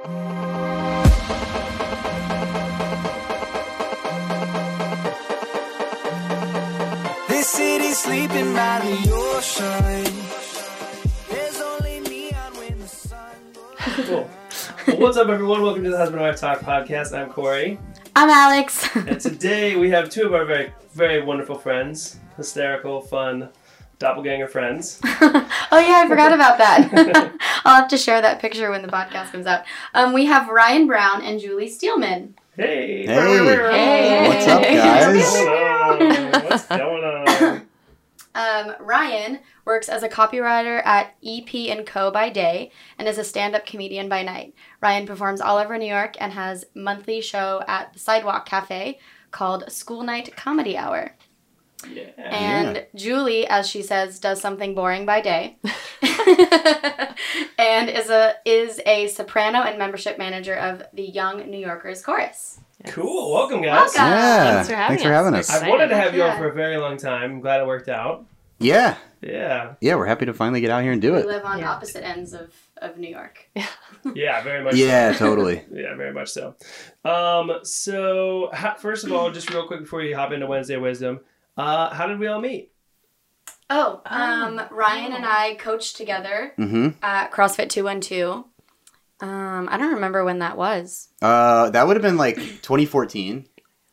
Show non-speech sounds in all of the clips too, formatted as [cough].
This city's sleeping by the ocean. There's only neon when the sun goes. [laughs] Cool. Well, what's up, everyone? Welcome to the Husband and Wife Talk podcast. I'm Corey, I'm Alex. and [laughs] today we have two of our very, very wonderful friends, hysterical, fun, doppelganger friends. [laughs] oh yeah, I forgot about that. I'll have to share that picture when the podcast comes out. Um, we have Ryan Brown and Julie Steelman. Hey, Hey. Hey. What's up, guys? What's going on? What's going on? Um, Ryan works as a copywriter at EP and Co by day and is a stand-up comedian by night. Ryan performs all over New York and has monthly show at the Sidewalk Cafe called School Nite Comedy Hour. Yeah. And Julie, as she says, does something boring by day, [laughs] [laughs] and is a is a soprano and membership manager of the Young New Yorkers Chorus. Cool. Welcome, guys. Welcome. Yeah. Thanks for having Thanks for us. having us. I've wanted to have you Yeah. on for a very long time. I'm glad it worked out. Yeah. Yeah. Yeah, we're happy to finally get out here and do We it. live on Yeah. opposite ends of, of New York. [laughs] Yeah, very much. so. Yeah, totally. Yeah, very much so. Um, so ha- first of all, just real quick before you hop into Wednesday Wisdom, uh, how did we all meet? Oh, um, Ryan and I coached together hmm at CrossFit 212. Um, I don't remember when that was. Uh, that would have been like [clears throat] 2014.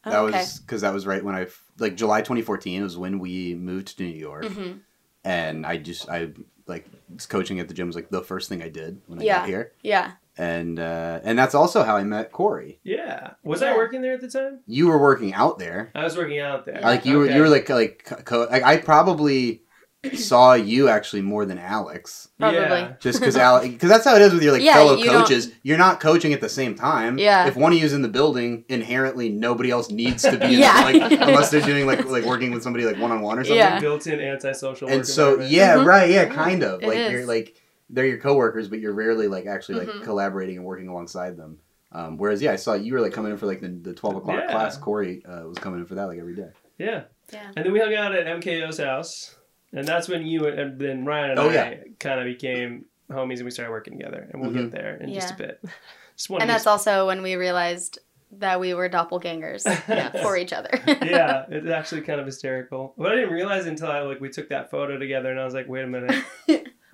That Oh, okay. was because that was right when I like July 2014 was when we moved to New York, Mhm. and I just I like was coaching at the gym was like the first thing I did when I Yeah. got here, Yeah. And uh, and that's also how I met Corey. Yeah, was I working there at the time? You were working out there, I was working out there. like you were you were like like co- like I probably [clears throat] saw you actually more than Alex. Probably. Yeah. [laughs] Just because Alex, because that's how it is with your like Yeah, fellow you don't- coaches. You're not coaching at the same time. Yeah. If one of you's in the building, inherently nobody else needs to be. In Yeah. the, like [laughs] unless they're doing like like working with somebody like one on one or something. Yeah. Built-in antisocial. And so environment. yeah, Mhm. right, yeah, kind of It like is. you're like they're your coworkers, but you're rarely like actually like Mhm. collaborating and working alongside them. Um, whereas yeah, I saw you were like coming in for like the, the twelve o'clock Yeah. class. Corey uh, was coming in for that like every day. yeah, Yeah. and then we hung out at MKO's house, and that's when you and then Ryan and Oh, I yeah. kind of became homies, and we started working together. And we'll get Mhm. there in just a bit. [laughs] Just want And to that's also when we realized that we were doppelgangers [laughs] for each other. [laughs] yeah, it's actually kind of hysterical. But I didn't realize until I like we took that photo together, and I was like, wait a minute.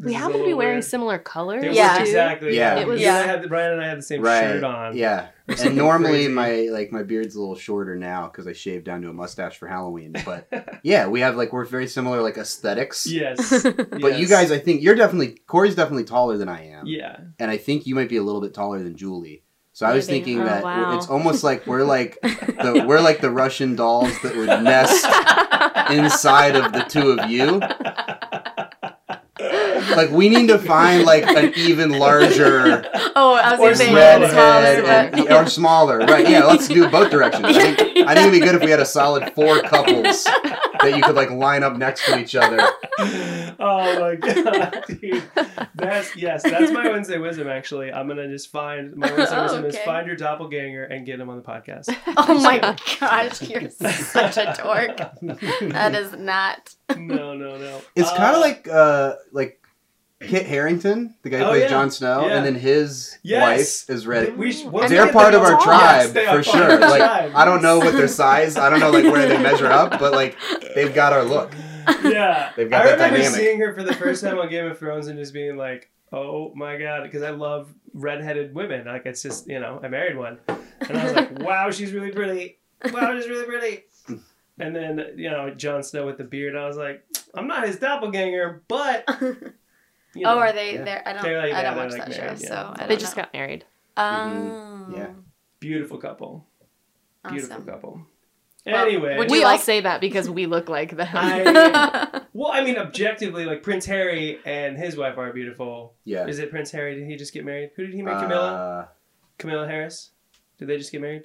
We happen to be wearing weird. similar colors. It Yeah. exactly. Yeah. Yeah, It was- You and I Yeah. had Brian and I had the same Right. shirt on. Yeah. And normally crazy. my like my beard's a little shorter now because I shaved down to a mustache for Halloween. But [laughs] yeah, we have like we're very similar like aesthetics. yes. [laughs] But you guys, I think you're definitely Corey's definitely taller than I am, Yeah. and I think you might be a little bit taller than Julie. So I was thinking Oh, that wow. it's almost like we're like the [laughs] we're like the Russian dolls that would nest inside of the two of you. [laughs] Like we need to find like an even larger [laughs] oh, I was Or going to say smaller. smaller, redhead but- and, or smaller. Right? Yeah, let's do both directions. I think, I think it'd be good if we had a solid four couples that you could like line up next to each other. [laughs] oh my god, dude. That's yes, that's my Wednesday wisdom. Actually, I'm gonna just find my Wednesday Oh, wisdom is find your doppelganger and get him on the podcast. Oh my gosh, you're such a dork. That is not. No, no, no. It's Uh, kind of like uh like Kit Harington, the guy who Oh, plays yeah. Jon Snow, Yeah. and then his Yes. wife is Red. We we They're part them of our on- tribe Yes, for sure. Like tribe. I don't know what their size. I don't know like where they measure up, but like they've got our look. yeah, They've got I that remember dynamic. seeing her for the first time on Game of Thrones and just being like, "Oh my god," because I love redheaded women. Like it's just you know I married one, and I was like, [laughs] "Wow, she's really pretty. Wow, she's really pretty." And then you know Jon Snow with the beard. I was like, "I'm not his doppelganger, but." [laughs] You oh, are they yeah. there? I don't. Like- I don't they're watch like that married, show, yeah. so I They just know. got married. Oh, Yeah. beautiful couple. Beautiful couple. Well, anyway, would we you all like- say that because we look like them. [laughs] I- [laughs] well, I mean, objectively, like Prince Harry and his wife are beautiful. Yeah. Is it Prince Harry? Did he just get married? Who did he marry? Camilla? Uh, Camilla Harris? Did they just get married?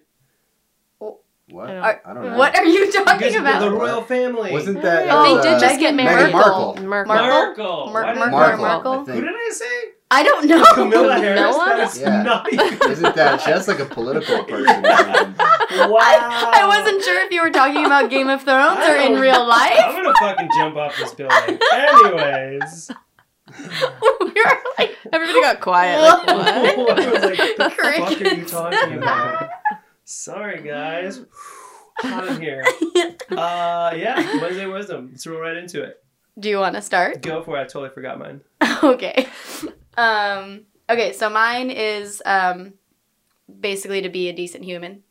What? I don't- Are- know. what are you talking Because about? the royal family. Wasn't that? Oh, uh, they did just get Meghan married. Markle. Merkel. Markle? Mer- Why did- Markle, Markle? Who did I say? I don't know. [laughs] Camilla Harris? Camilla? That's Yeah. not even... [laughs] Isn't that? She has like a political [laughs] person. Wow. I, I wasn't sure if you were talking about Game of Thrones or in real life. I'm gonna fucking jump off this building. Anyways. we were like, Everybody got quiet. Like, what? I was like, fuck are you talking about? Sorry, guys. [laughs] Hot in here. [laughs] Uh, yeah, Wednesday wisdom. Let's roll right into it. Do you want to start? Go for it. I totally forgot mine. [laughs] okay. Um, okay, so mine is um, basically to be a decent human.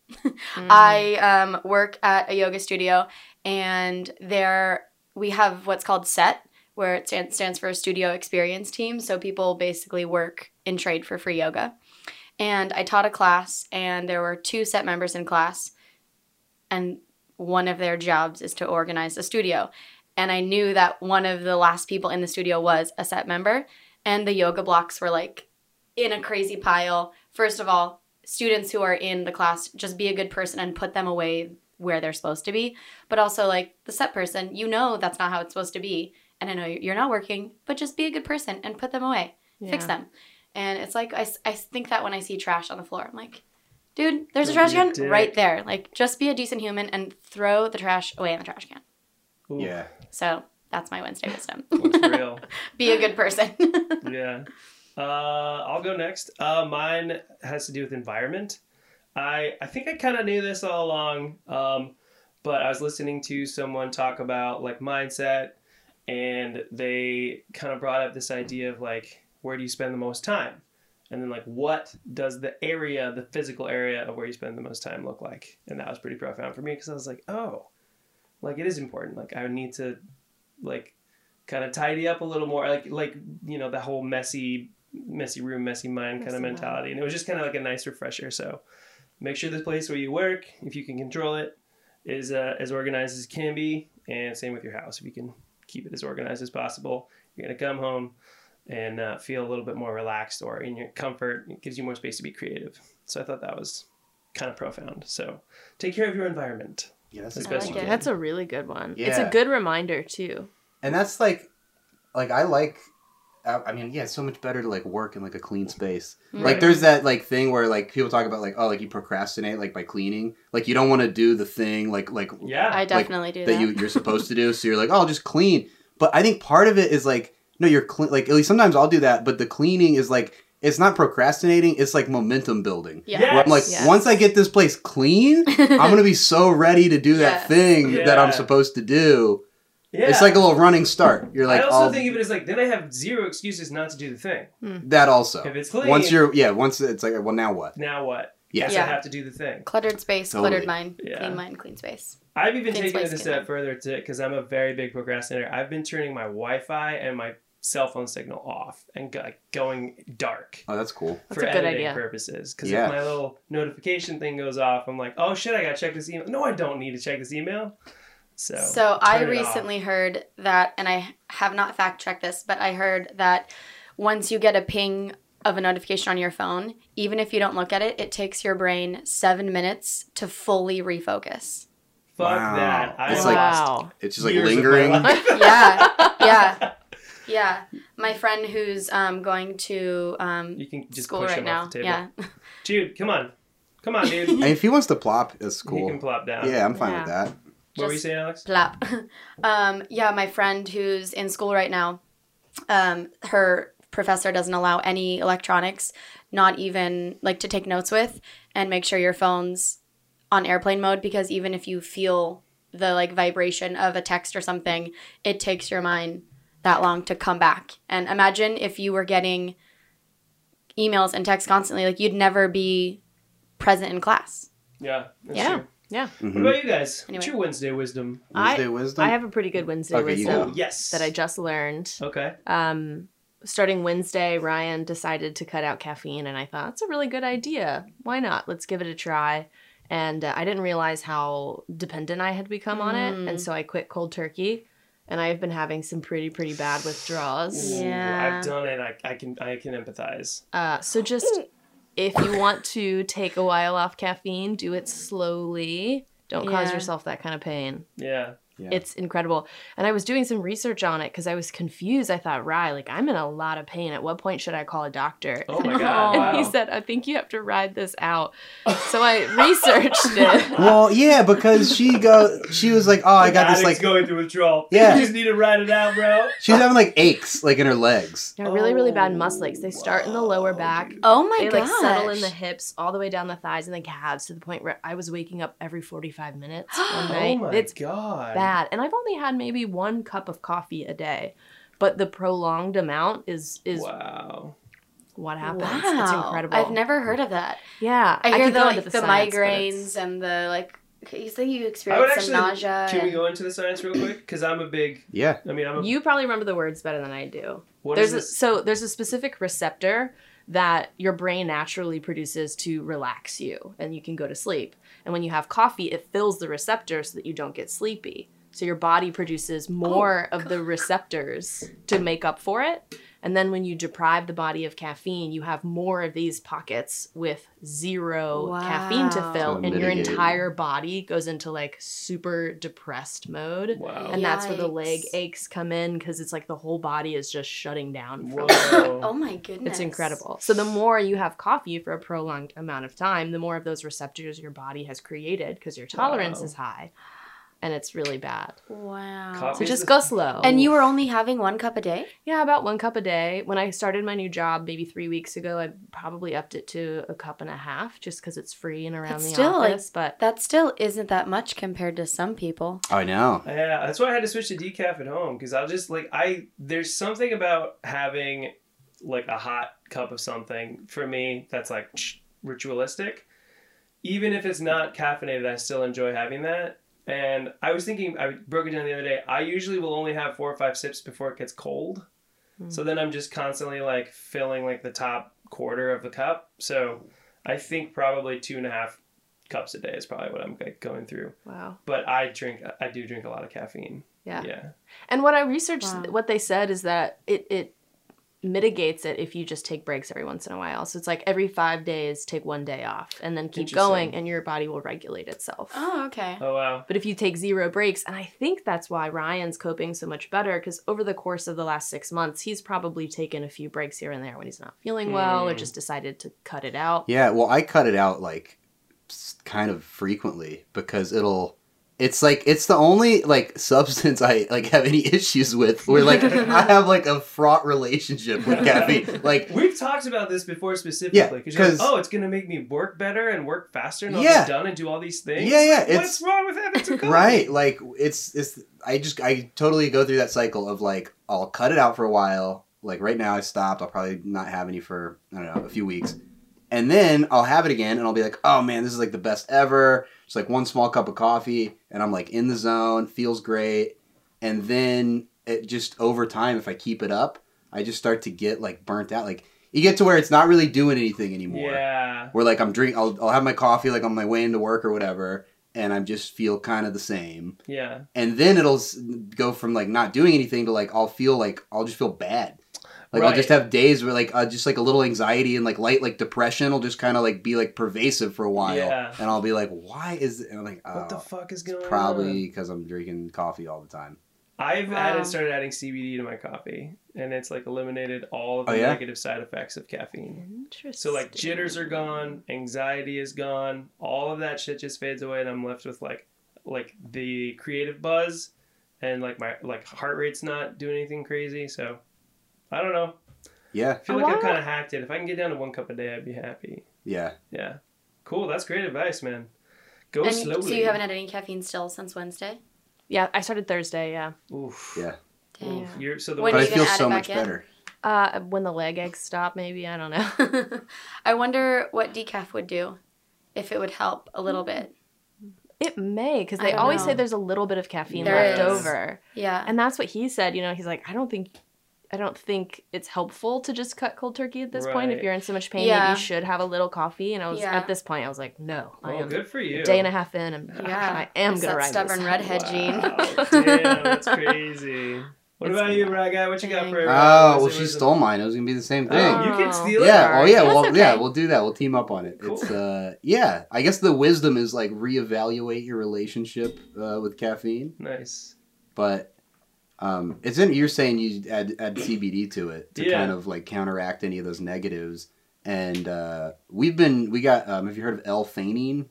I um, work at a yoga studio, and there we have what's called SET, where it stand, stands for Studio Experience Team. So people basically work in trade for free yoga. And I taught a class, and there were two SET members in class, and one of their jobs is to organize the studio. And I knew that one of the last people in the studio was a SET member, and the yoga blocks were like in a crazy pile. First of all, students who are in the class just be a good person and put them away where they're supposed to be. But also, like the set person, you know that's not how it's supposed to be. And I know you're not working, but just be a good person and put them away, fix them. And it's like, I, I think that when I see trash on the floor, I'm like, dude, there's a Don't trash be a can dick. right there. Like, just be a decent human and throw the trash away in the trash can. Ooh, Yeah. So that's my Wednesday wisdom. [laughs] That's real. [laughs] be a good person. [laughs] yeah. Uh, I'll go next. Uh, mine has to do with environment. I I think I kind of knew this all along, um, but I was listening to someone talk about like mindset, and they kind of brought up this idea of like where do you spend the most time, and then like what does the area, the physical area of where you spend the most time look like, and that was pretty profound for me because I was like, oh, like it is important. Like I need to, like kind of tidy up a little more. Like like you know the whole messy messy room messy mind kind of mind. mentality. And it was just kind of like a nice refresher. So make sure the place where you work if you can control it is uh, as organized as it can be. And same with your house. If you can keep it as organized as possible you're going to come home and uh, feel a little bit more relaxed or in your comfort it gives you more space to be creative so i thought that was kind of profound so take care of your environment Yeah, that's That's a good like one. That's a really good one. It's a good reminder too. and that's like like i like I I mean, yeah, it's so much better to like work in like a clean space. Like, there's that like thing where like people talk about like, oh, like you procrastinate like by cleaning. Like you don't want to do the thing like like yeah I definitely do that that. you you're supposed to do. So you're like, oh, I'll just clean. But I think part of it is like, no, you're clean. Like at least sometimes I'll do that. But the cleaning is like, it's not procrastinating. It's like momentum building. yeah. Where I'm like, Yes. once I get this place clean, [laughs] I'm gonna be so ready to do that Yes. thing that I'm supposed to do. yeah It's like a little running start. You're like, I also think of it as like then I have zero excuses not to do the thing. Hmm. that also. If it's clean, Once you're, yeah, once it's like, well, now what? now what? Yeah. Yes, Yeah. I have to do the thing. Cluttered space, Totally. cluttered mind, Yeah. clean mind, clean space. I've even Clean taken it a step further to because I'm a very big procrastinator. I've been turning my Wi-Fi and my cell phone signal off and go, like, going dark Oh, that's cool. That's for a good editing idea. purposes. Because Yeah. if my little notification thing goes off, I'm like, oh shit, I gotta check this email. No, I don't need to check this email. So, So I turn it off. recently heard that, and I have not fact checked this, but I heard that once you get a ping of a notification on your phone, even if you don't look at it, it takes your brain seven minutes to fully refocus. fuck Wow. that. I It's like- lost wow. It's just like years of my lingering. life. Yeah, yeah, [laughs] yeah. My friend who's um, going to um, You can just school push right him now. off the table. Yeah, Dude, come on. Come on, dude. [laughs] And if he wants to plop, that's He cool. can plop down. Yeah, I'm fine Yeah. with that. What were you Just- saying, Alex? plop. [laughs] um, yeah, my friend who's in school right now, um, her professor doesn't allow any electronics, not even like to take notes with, and make sure your phone's on airplane mode because even if you feel the like vibration of a text or something, it takes your mind that long to come back. And imagine if you were getting emails and texts constantly, like you'd never be present in class. Yeah. That's Yeah. True. Yeah. What Mhm. about you guys? Anyway. What's your Wednesday wisdom? Wednesday I- wisdom. I have a pretty good Wednesday Okay, wisdom. Yes. that I just learned. Okay. Um, starting Wednesday, Ryan decided to cut out caffeine, and I thought that's a really good idea. Why not? Let's give it a try. And uh, I didn't realize how dependent I had become on it, Mm. and so I quit cold turkey. And I've been having some pretty pretty bad withdrawals. Ooh, Yeah. I've done it. I, I can I can empathize. Uh, so just if you want to take a while off caffeine, do it slowly. Don't cause yourself that kind of pain. Yeah. Yeah. It's incredible. And I was doing some research on it because I was confused. I thought, right, like I'm in a lot of pain. At what point should I call a doctor? Oh my [laughs] God, And [laughs] he said, I think you have to ride this out. So I [laughs] researched it. Well, yeah, because she go, she was like, "Oh, I got this like." going through withdrawal. Yeah. You just need to ride it out, bro. She's having like aches, like in her legs. Yeah, really, really bad Oh, muscle aches. They start in the lower back. Oh my they gosh. like settle in the hips all the way down the thighs and the calves to the point where I was waking up every 45 minutes one [gasps] Oh night. my it's god. bad. And I've only had maybe one cup of coffee a day. But the prolonged amount is is Wow. what happens. Wow. It's incredible. I've never heard of that. Yeah. I hear could the, like, into the, science, migraines and the like. You say you I would experience actually. some nausea. Can we go into the science real quick? Because I'm a big. Yeah. I mean, I'm a. You probably remember the words better than I do. what there's is a, so there's a specific receptor that your brain naturally produces to relax you and you can go to sleep. And when you have coffee, it fills the receptor so that you don't get sleepy. So your body produces oh, more of the receptors to make up for it. And then when you deprive the body of caffeine, you have more of these pockets with zero caffeine to fill, So and your entire body goes into like super depressed mode. Wow. And that's where the leg aches come in because it's like the whole body is just shutting down from [laughs] Oh my goodness. it's incredible. So the more you have coffee for a prolonged amount of time, the more of those receptors your body has created because your tolerance Wow. is high, and it's really bad. Wow. Coffee So just go slow. And you were only having one cup a day? yeah, about one cup a day. When I started my new job maybe three weeks ago, I probably upped it to a cup and a half just because it's free and around That's the still, like- office. but That still isn't that much compared to some people. I know. Yeah, that's why I had to switch to decaf at home because I'll just like I. There's something about having like a hot cup of something for me that's like ritualistic. Even if it's not caffeinated, I still enjoy having that. And I was thinking, I broke it down the other day. I usually will only have four or five sips before it gets cold. Hmm. So then I'm just constantly like filling like the top quarter of the cup. So I think probably two and a half cups a day is probably what I'm like, going through. wow. But I drink, I do drink a lot of caffeine. Yeah. Yeah. And what I researched, Wow. what they said is that it, it mitigates it if you just take breaks every once in a while. So it's like every five days, take one day off and then keep going, and your body will regulate itself. Oh, okay. Oh wow. But if you take zero breaks, and I think that's why Ryan's coping so much better, because over the course of the last six months, he's probably taken a few breaks here and there when he's not feeling well or Hmm. just decided to cut it out. Yeah, well, I cut it out like kind of frequently because it'll. It's like it's the only like substance I like have any [laughs] issues with. Where like I have like a fraught relationship with caffeine. [laughs] Like We've talked about this before specifically Yeah, because you're like, 'cause- oh, it's gonna make me work better and work faster and I'll Yeah. be done and do all these things. Yeah, yeah, What's wrong with having some coffee? right, like it's it's. I just I totally go through that cycle of like I'll cut it out for a while. Like right now I stopped. I'll probably not have any for I don't know a few weeks, and then I'll have it again and I'll be like, oh man, this is like the best ever. It's like one small cup of coffee and I'm like in the zone, feels great. And then it just over time, if I keep it up, I just start to get like burnt out. Like you get to where it's not really doing anything anymore. Yeah. Where like I'm drink, I'll, I'll have my coffee like on my way into work or whatever, and I just feel kind of the same. Yeah. And then it'll go from like not doing anything to like I'll feel like I'll just feel bad. Like I'll just have days where like uh, just like a little anxiety and like light like depression will just kind of like be like pervasive for a while, Yeah. and I'll be like, why is it? And I'm like, oh, What the fuck is going probably on? because I'm drinking coffee all the time. I've Wow. added started adding CBD to my coffee, and it's like eliminated all of the Oh, yeah? negative side effects of caffeine. Interesting. So like jitters are gone, anxiety is gone, all of that shit just fades away, and I'm left with like like the creative buzz, and like my like heart rate's not doing anything crazy. So I don't know. Yeah, I feel I like I've wanna- kind of hacked it. If I can get down to one cup a day, I'd be happy. yeah. Yeah, cool. That's great advice, man. Go and slowly. so you haven't had any caffeine still since Wednesday? Yeah, I started Thursday, yeah. Oof. Yeah. Dang. Oof. You're, so the When But are I you feel gonna add so it much back in? better. Uh, when the leg eggs stop, maybe, I don't know. [laughs] I wonder what decaf would do, if it would help a little bit. It may, because they don't always say there's a little bit of caffeine There left is. over. Yeah. And that's what he said. You know, he's like, I don't think, I don't think it's helpful to just cut cold turkey at this point. If you're in so much pain, Yeah. maybe you should have a little coffee. And I was Yeah. at this point, I was like, no, I am good for you. a day and a half in, and Yeah. [laughs] I am It's gonna that ride stubborn this. redhead gene. Damn, [laughs] that's crazy. What It's about you, not. Rye Guy? What you got for for? Oh, well, she was it- stole mine. It was gonna be the same Oh, thing. you can Oh. steal it. yeah. Oh, yeah. That's Well, yeah. We'll do that. We'll team up on it. Cool. It's uh, yeah. I guess the wisdom is like reevaluate your relationship uh, with caffeine, Nice. but um, it's in. You're saying you add add CBD to it to Yeah. kind of like counteract any of those negatives. And uh, we've been we got. Um, have you heard of L-theanine?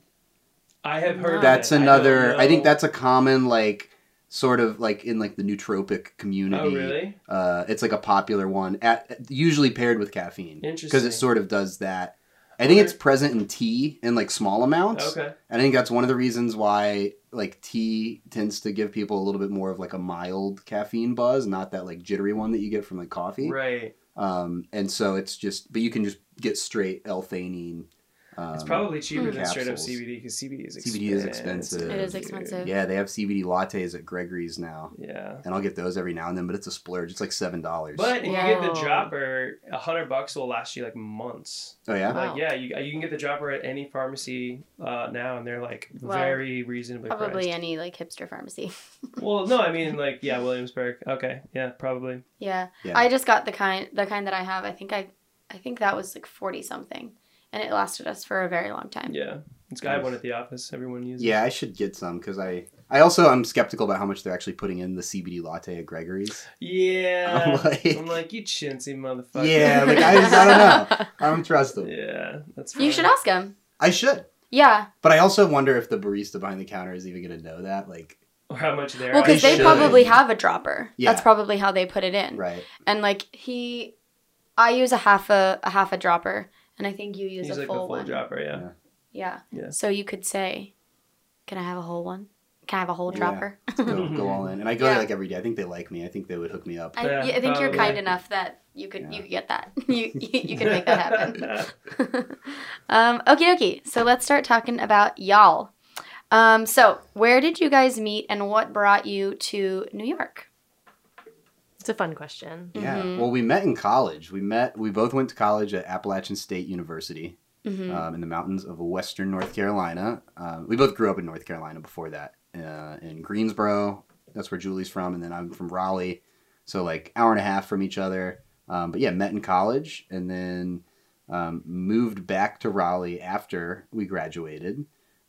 I have heard. That's. Another. I, think that's a common like sort of like in like the nootropic community. Oh really? Uh, it's like a popular one, at, usually paired with caffeine, Interesting. because it sort of does that. I think it's present in tea in like small amounts. Okay. I think that's one of the reasons why like tea tends to give people a little bit more of like a mild caffeine buzz, not that like jittery one that you get from like coffee. Right. Um, and so it's just, but you can just get straight L-theanine. Um, It's probably cheaper than straight up. CBD because CBD is CBD is expensive. It is expensive. yeah, they have CBD lattes at Gregory's now, Yeah. and I'll get those every now and then. But it's a splurge. It's like seven dollars. But if you get the Whoa. dropper, a hundred bucks will last you like months. oh yeah, Wow. Like yeah, you, you can get the dropper at any pharmacy uh, now, and they're like Well, very reasonably Probably priced. any like hipster pharmacy. [laughs] Well, no, I mean like yeah, Williamsburg. Okay, yeah, probably. Yeah. Yeah. I just got the kind the kind that I have. I think I I think that was like 40 something and it lasted us for a very long time. Yeah, it's I have one at the office. Everyone uses. yeah. I should get some because I, I also I'm skeptical about how much they're actually putting in the CBD latte at Gregory's. Yeah. I'm [laughs] like- I'm like you chintzy motherfucker. Yeah, like I just I don't know. I don't trust them. Yeah, that's. Fine. You should ask him. I should, Yeah. but I also wonder if the barista behind the counter is even going to know that. Like, Or how much they're. Well, because they should. probably have a dropper. Yeah. That's probably how they put it in. right? And like he, I use a half a, a half a dropper, and I think you use He's a like full, the full one. dropper. Yeah. Yeah. Yeah. Yeah. So you could say, "Can I have a whole one? Can I have a whole Yeah. dropper?" [laughs] Go, go all in, and I go Yeah. there like every day. I think they like me. I think they would hook me up. I, Yeah, yeah, I think you're kind enough that you could Yeah. you could get that. [laughs] you you, you can make that happen. [laughs] um, okie dokie. So let's start talking about y'all. Um, so where did you guys meet, and what brought you to New York? It's a fun question. Yeah. Mhm. Well, we met in college. We met. We both went to college at Appalachian State University hmm um, in the mountains of Western North Carolina. Um, we both grew up in North Carolina before that, uh, in Greensboro. That's where Julie's from, and then I'm from Raleigh, so like hour and a half from each other. Um, but yeah, met in college, and then um, moved back to Raleigh after we graduated.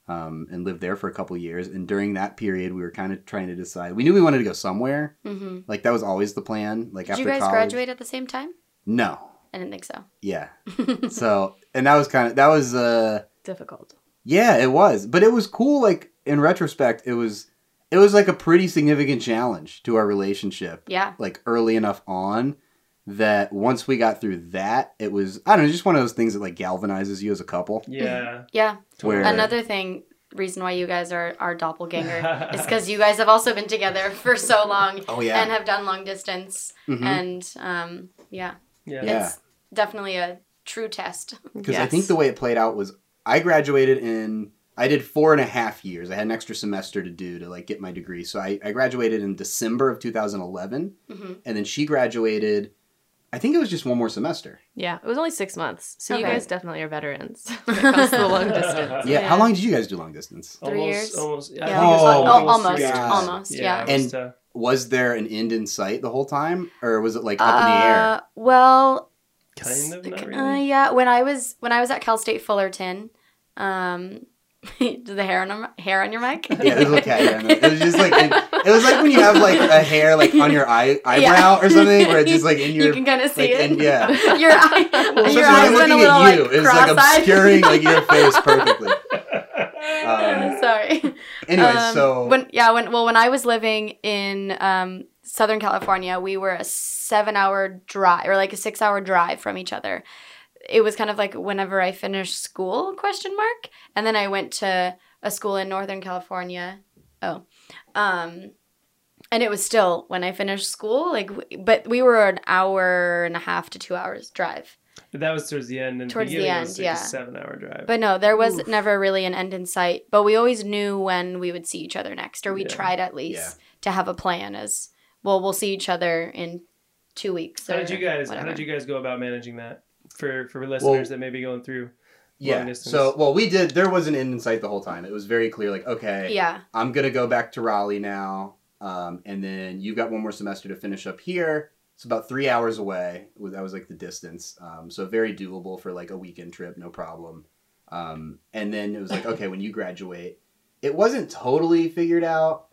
Um, and lived there for a couple years. And during that period, we were kind of trying to decide. We knew we wanted to go somewhere. hmm Like that was always the plan. Like Did after you guys college. graduate at the same time? No. I didn't think so. Yeah. [laughs] So, and that was kind of that was uh Difficult. yeah, it was. But it was cool like in retrospect, it was it was like a pretty significant challenge to our relationship yeah. like early enough on that once we got through that, it was I don't know, just one of those things that like galvanizes you as a couple. Yeah. Yeah. Where Another thing, reason why you guys are our doppelganger [laughs] is because you guys have also been together [laughs] for so long Oh yeah. and have done long distance. Mhm. And um, yeah, Yeah. Yeah. it's definitely a true test. Because I think the way it played out was I graduated in I did four and a half years. I had an extra semester to do to like get my degree. So I, I graduated in December of 2011, hmm and then she graduated. I think it was just one more semester. Yeah, it was only six months, so you guys definitely are veterans when it comes to the long distance. Yeah. [laughs] Yeah. How long did you guys do long distance? Three almost, years? Almost. Yeah. I think it's Oh, like Al- almost, three years. almost, yeah. it And- tough. Was there an end in sight the whole time, or was it like up in the air? Uh, well, kind of not uh, yeah. When I was when I was at Cal State Fullerton, um, [laughs] did the hair on your, hair on your mic? [laughs] Yeah, there's a little cat hair it. It was just like it, it was like when you have like a hair like on your eye [laughs] eyebrow or something, where it's just like in your you can kind of see like, it. and- yeah. your eye, Well, your eyes looking a little at you, like it's like obscuring like your face perfectly. Um, Sorry. Anyway, Um, so when yeah when well when I was living in um, Southern California, we were a seven-hour drive or like a six-hour drive from each other. It was kind of like whenever I finished school question mark, and then I went to a school in Northern California. Oh, um, and it was still when I finished school like but we were an hour and a half to two hours drive. But that was towards the end. And Towards the beginning end, was like yeah. a seven-hour drive. But no, there was Oof. never really an end in sight. But we always knew when we would see each other next, or we Yeah. tried at least to have a plan as well. We'll see each other in two weeks. how or did you guys? How did you guys go about managing that for for listeners that may be going through? yeah. long? So well, we did. There was an end in sight the whole time. It was very clear. Like, okay, Yeah, I'm gonna go back to Raleigh now. um, and then you've got one more semester to finish up here. It's about three hours away. That was like the distance, um, so very doable for like a weekend trip, no problem. Um, and then it was like, okay, when you graduate, it wasn't totally figured out,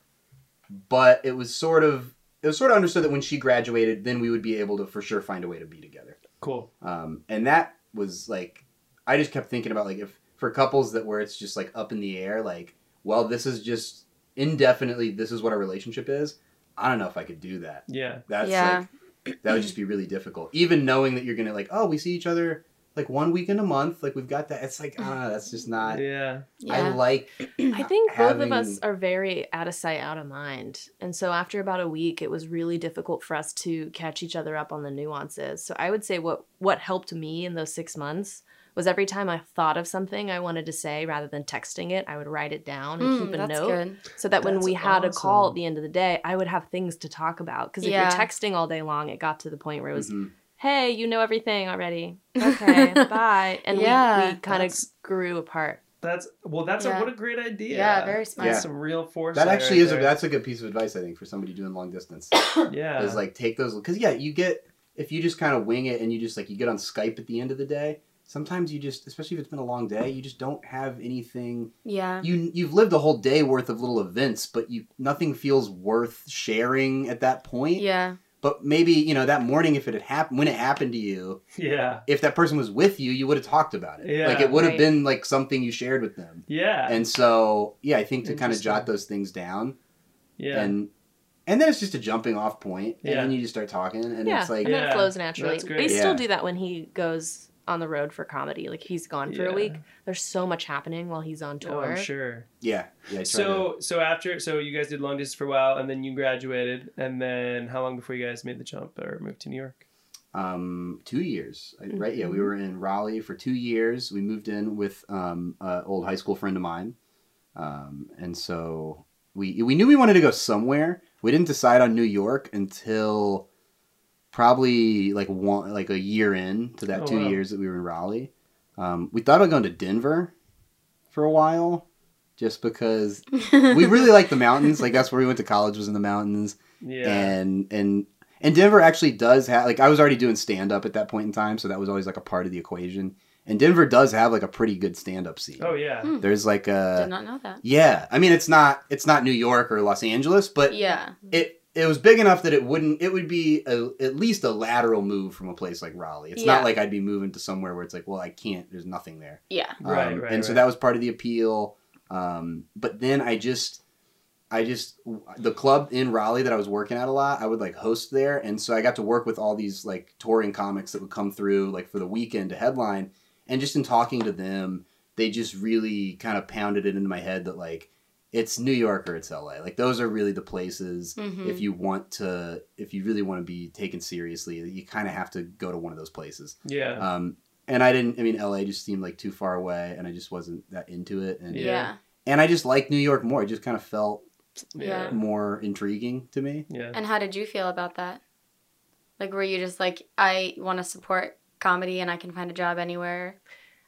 but it was sort of it was sort of understood that when she graduated, then we would be able to for sure find a way to be together. Cool. Um, and that was like, I just kept thinking about like if for couples that where it's just like up in the air, like, well, this is just indefinitely, this is what our relationship is. I don't know if I could do that. Yeah. That's Yeah. like, that would just be really difficult. Even knowing that you're gonna like, oh, we see each other like one week in a month, like we've got that. It's like, ah, [laughs] that's just not. Yeah. I Yeah. like. I think both of us are very out of sight, out of mind. And so after about a week, it was really difficult for us to catch each other up on the nuances. So I would say what what helped me in those six months was every time I thought of something I wanted to say, rather than texting it, I would write it down and Mm, keep a that's note. good. So that when we had a call at the end of the day, I would have things to talk about. Because if Yeah. you're texting all day long, it got to the point where it was, Mhm. Hey, you know everything already. Okay, [laughs] bye. And Yeah, we, we kind of grew apart. That's well. That's Yeah. a what a great idea. Yeah, very smart. That's Yeah. some real force. That actually right is a that's a good piece of advice I think for somebody doing long distance. [coughs] yeah. is like take those because yeah you get if you just kind of wing it and you just like you get on skype at the end of the day sometimes you just especially if it's been a long day you just don't have anything Yeah. you you've lived a whole day worth of little events but you nothing feels worth sharing at that point Yeah. But maybe you know that morning if it had happened when it happened to you yeah. if that person was with you you would have talked about it Yeah, like it would have right. been like something you shared with them Yeah. and so yeah i think to kind of jot those things down yeah. and and then it's just a jumping off point and Yeah. then you just start talking and yeah, it's like and then Yeah, it flows naturally. that's We great. still do that when he goes on the road for comedy. Like he's gone for Yeah. a week. There's so much happening while he's on oh, tour. I'm sure. Yeah, yeah. I try to- So so after so you guys did long distance for a while and then you graduated and then how long before you guys made the jump or moved to New York? um, two years, I- right? Yeah, we were in Raleigh for two years. We moved in with um, an old high school friend of mine, um, and so we we knew we wanted to go somewhere. We didn't decide on New York until probably like one like a year in to that Oh, two wow. years that we were in Raleigh. Um, we thought about going to Denver for a while, just because we really like the mountains. Like that's where we went to college was in the mountains Yeah. and and and Denver actually does have like I was already doing stand up at that point in time, so that was always like a part of the equation. And Denver does have like a pretty good stand up scene. oh yeah. Hmm. There's like a Did not know that. yeah. I mean, it's not it's not New York or Los Angeles, but Yeah. it it was big enough that it wouldn't it would be a, at least a lateral move from a place like Raleigh. It's Yeah. not like I'd be moving to somewhere where it's like, well, I can't. There's nothing there. Yeah. Right, Um, right, and so that was part of the appeal. Um, but then I just, I just the club in Raleigh that I was working at a lot, I would like host there, and so I got to work with all these like touring comics that would come through like for the weekend to headline, and just in talking to them, they just really kind of pounded it into my head that like it's New York or it's LA. Like those are really the places Mhm. if you want to, if you really want to be taken seriously, you kind of have to go to one of those places. Yeah. Um, and I didn't. I mean, LA just seemed like too far away, and I just wasn't that into it. And Yeah. Yeah. and I just liked New York more. It just kind of felt Yeah. more intriguing to me. Yeah. And how did you feel about that? Like, were you just like, I want to support comedy and I can find a job anywhere?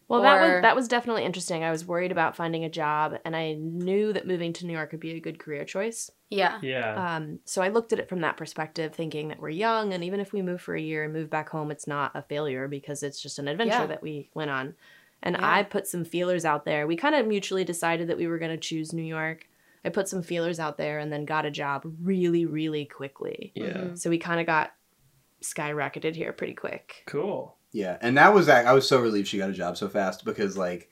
Well, that was that was definitely interesting. I was worried about finding a job, and I knew that moving to New York would be a good career choice. Yeah. Yeah. Um, so I looked at it from that perspective, thinking that we're young, and even if we move for a year and move back home, it's not a failure because it's just an adventure Yeah. that we went on. And Yeah. I put some feelers out there. We kind of mutually decided that we were going to choose New York. I put some feelers out there and then got a job really, really quickly. yeah. Mhm. So we kind of got skyrocketed here pretty quick. Cool. Yeah, and that was I was so relieved she got a job so fast because like,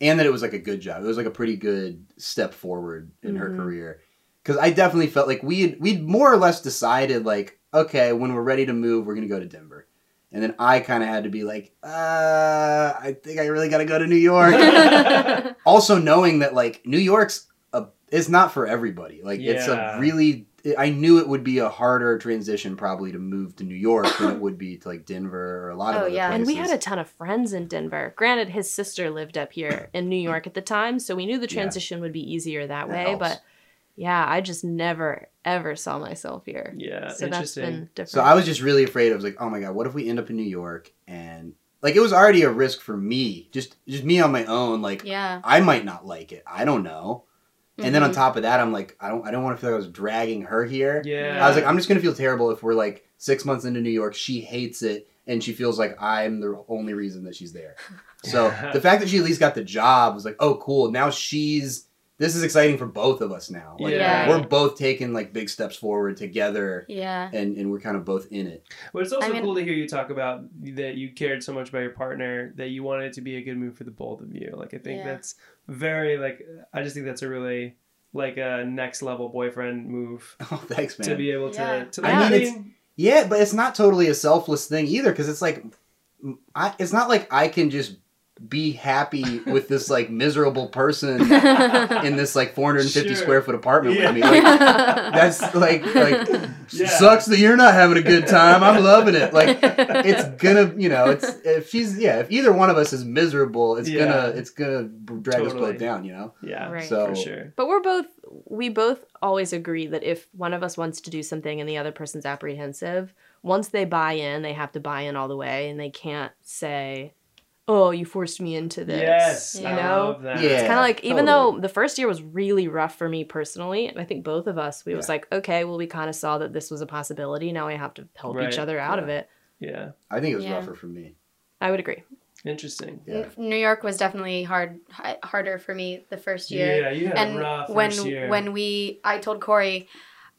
and that it was like a good job. It was like a pretty good step forward in her Mhm. career. Because I definitely felt like we had we'd more or less decided like, okay, when we're ready to move, we're gonna go to Denver. And then I kind of had to be like, uh, I think I really got to go to New York. [laughs] also knowing that like New York's a it's not for everybody. Like it's a really I knew it would be a harder transition probably to move to New York than it would be to like Denver or a lot of Oh, other yeah. places. And we had a ton of friends in Denver. Granted, his sister lived up here in New York at the time, so we knew the Yeah. transition would be easier that That way. helps. But yeah, I just never ever saw myself here. Yeah. so that's Interesting. been different. so I was just really afraid. I was like, oh my god, what if we end up in New York and like it was already a risk for me, just just me on my own. Like Yeah. I might not like it. I don't know. And then on Mhm. top of that, I'm like, I don't I don't want to feel like I was dragging her here. Yeah. I was like, I'm just gonna feel terrible if we're like six months into New York, she hates it, and she feels like I'm the only reason that she's there. So [laughs] the fact that she at least got the job was like, oh, cool. Now she's. This is exciting for both of us now. Like, Yeah. we're both taking like big steps forward together, Yeah. and and we're kind of both in it. But it's also I mean- cool to hear you talk about that you cared so much about your partner that you wanted it to be a good move for the both of you. Like I think Yeah. that's very like I just think that's a really like a next level boyfriend move [laughs] Oh, thanks, man. to be able to. Yeah. to I like, mean, it's- Yeah, but it's not totally a selfless thing either, because it's like, I, it's not like I can just be happy with this [laughs] like miserable person in this like 450 Sure. square foot apartment Yeah. with me. Like, [laughs] that's like like Yeah. sucks that you're not having a good time. I'm loving it. Like it's [laughs] gonna, you know, it's if she's yeah, if either one of us is miserable, it's Yeah. gonna it's gonna drag us both down. You know. yeah, Right. So for sure. But we're both we both always agree that if one of us wants to do something and the other person's apprehensive, once they buy in, they have to buy in all the way and they can't say, "Oh, you forced me into this." Yes, You I know? love that. Yeah. It's kind of like even totally. though the first year was really rough for me personally, and I think both of us, we was like, okay, well, we kind of saw that this was a possibility. Now we have to help Right. each other out of it. Yeah, I think it was Yeah. rougher for me. I would agree. interesting. Yeah. New York was definitely hard, hi- harder for me the first year. Yeah, you had and a rough when first year. when we, I told Corey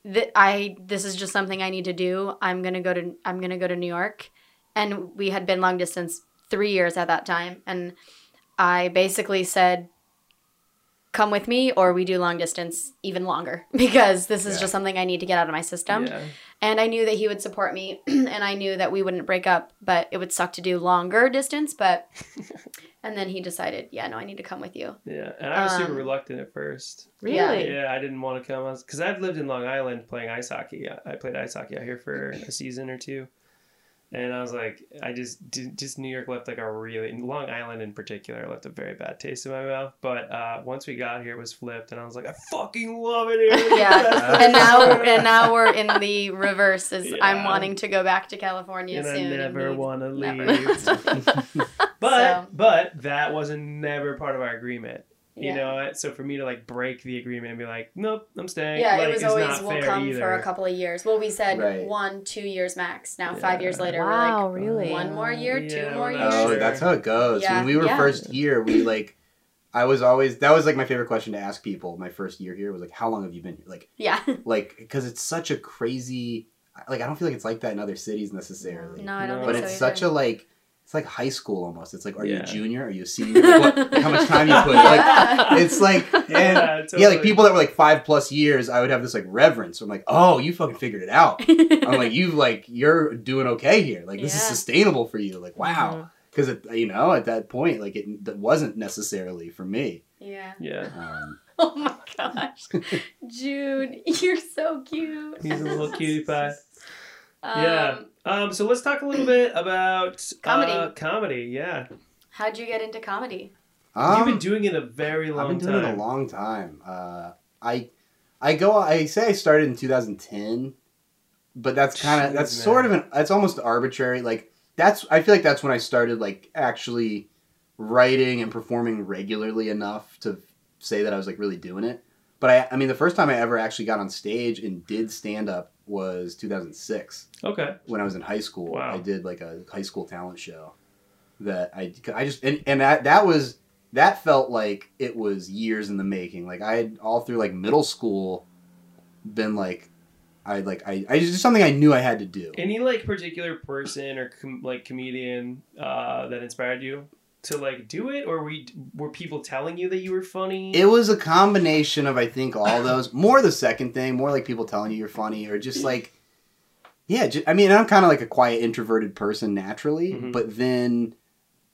that I this is just something I need to do. I'm gonna go to I'm gonna go to New York, and we had been long distance three years at that time, and I basically said, "Come with me, or we do long distance even longer [laughs] because this is Yeah. just something I need to get out of my system." yeah. And I knew that he would support me, [clears throat] and I knew that we wouldn't break up, but it would suck to do longer distance. But [laughs] and then he decided, yeah, no, I need to come with you. Yeah, and I was super Um, reluctant at first. Really? Yeah, I didn't want to come because I've lived in Long Island playing ice hockey. I I played ice hockey out here for a season or two, and I was like, I just just New York left like a really Long Island in particular left a very bad taste in my mouth. But uh, once we got here, it was flipped, and I was like, I fucking love it here. Yeah, [laughs] and now and now we're in the reverse. Is I'm wanting to go back to California and I never want [laughs] to leave. [laughs] But So- but that wasn't never part of our agreement. You Yeah. know, so for me to like break the agreement and be like, nope, I'm staying. Yeah, like, it was always we'll come either. for a couple of years. Well, we said Right. one, two years max. Now five years later, Wow, we're really? one more year, two more years. Oh, that's how it goes. Yeah. When we were Yeah. first here, we like, I was always that was like my favorite question to ask people. My first year here was like, how long have you been here? Like, Yeah. [laughs] like because it's such a crazy. Like I don't feel like it's like that in other cities necessarily. No, I don't but think it's so such a like. It's like high school almost. It's like, are you a junior? Are you a senior? Like, what, how much time you put? Like, [laughs] it's like, and Yeah, yeah, like people that were like five plus years, I would have this like reverence. I'm like, oh, you fucking figured it out. I'm like, you've like you're doing okay here. Like this is sustainable for you. Like wow, because you know at that point, like it that wasn't necessarily for me. yeah. Yeah, Um, [laughs] Oh my gosh, Jude, [laughs] you're so cute. he's a little cutie pie. Um, Yeah. Um, so let's talk a little bit about Comedy. Uh, comedy, yeah. How'd you get into comedy? You've been um, doing it a very long time. I've been doing time. it a long time. Uh, I I go. I say I started in 2010, but that's kind of that's man. sort of an. That's almost arbitrary. Like that's. I feel like that's when I started like actually writing and performing regularly enough to say that I was like really doing it. But I. I mean, the first time I ever actually got on stage and did stand up was 2006 Okay. when I was in high school. Wow. I did like a high school talent show that I I just and, and that that was that felt like it was years in the making. Like I had all through like middle school been like I like I I just something I knew I had to do. Any like particular person or com- like comedian uh, that inspired you to like do it, or were you, were people telling you that you were funny? It was a combination of I think all those more the second thing, more like people telling you you're funny or just like yeah, ju- I mean I'm kind of like a quiet introverted person naturally, Mhm. but then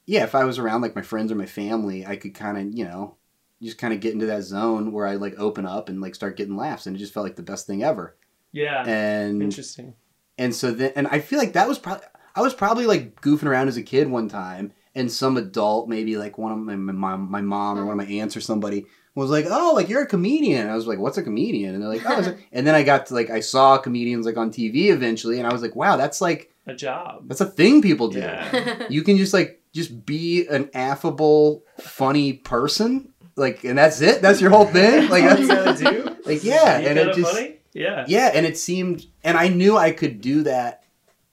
yeah, if I was around like my friends or my family, I could kind of, you know, just kind of get into that zone where I like open up and like start getting laughs and it just felt like the best thing ever. yeah. And Interesting. and so then and I feel like that was probably I was probably like goofing around as a kid one time and some adult maybe like one of my my mom, my mom or one of my aunts or somebody was like, "Oh, like you're a comedian." I was like, "What's a comedian?" And they're like, "Oh," [laughs] and then I got to like I saw comedians like on TV eventually and I was like, "Wow, that's like A job. that's a thing people do." Yeah. [laughs] you can just like just be an affable funny person like, and that's it. That's your whole thing. [laughs] Like All you gotta do. like yeah, Be and it just funny? Yeah. yeah, and it seemed, and I knew I could do that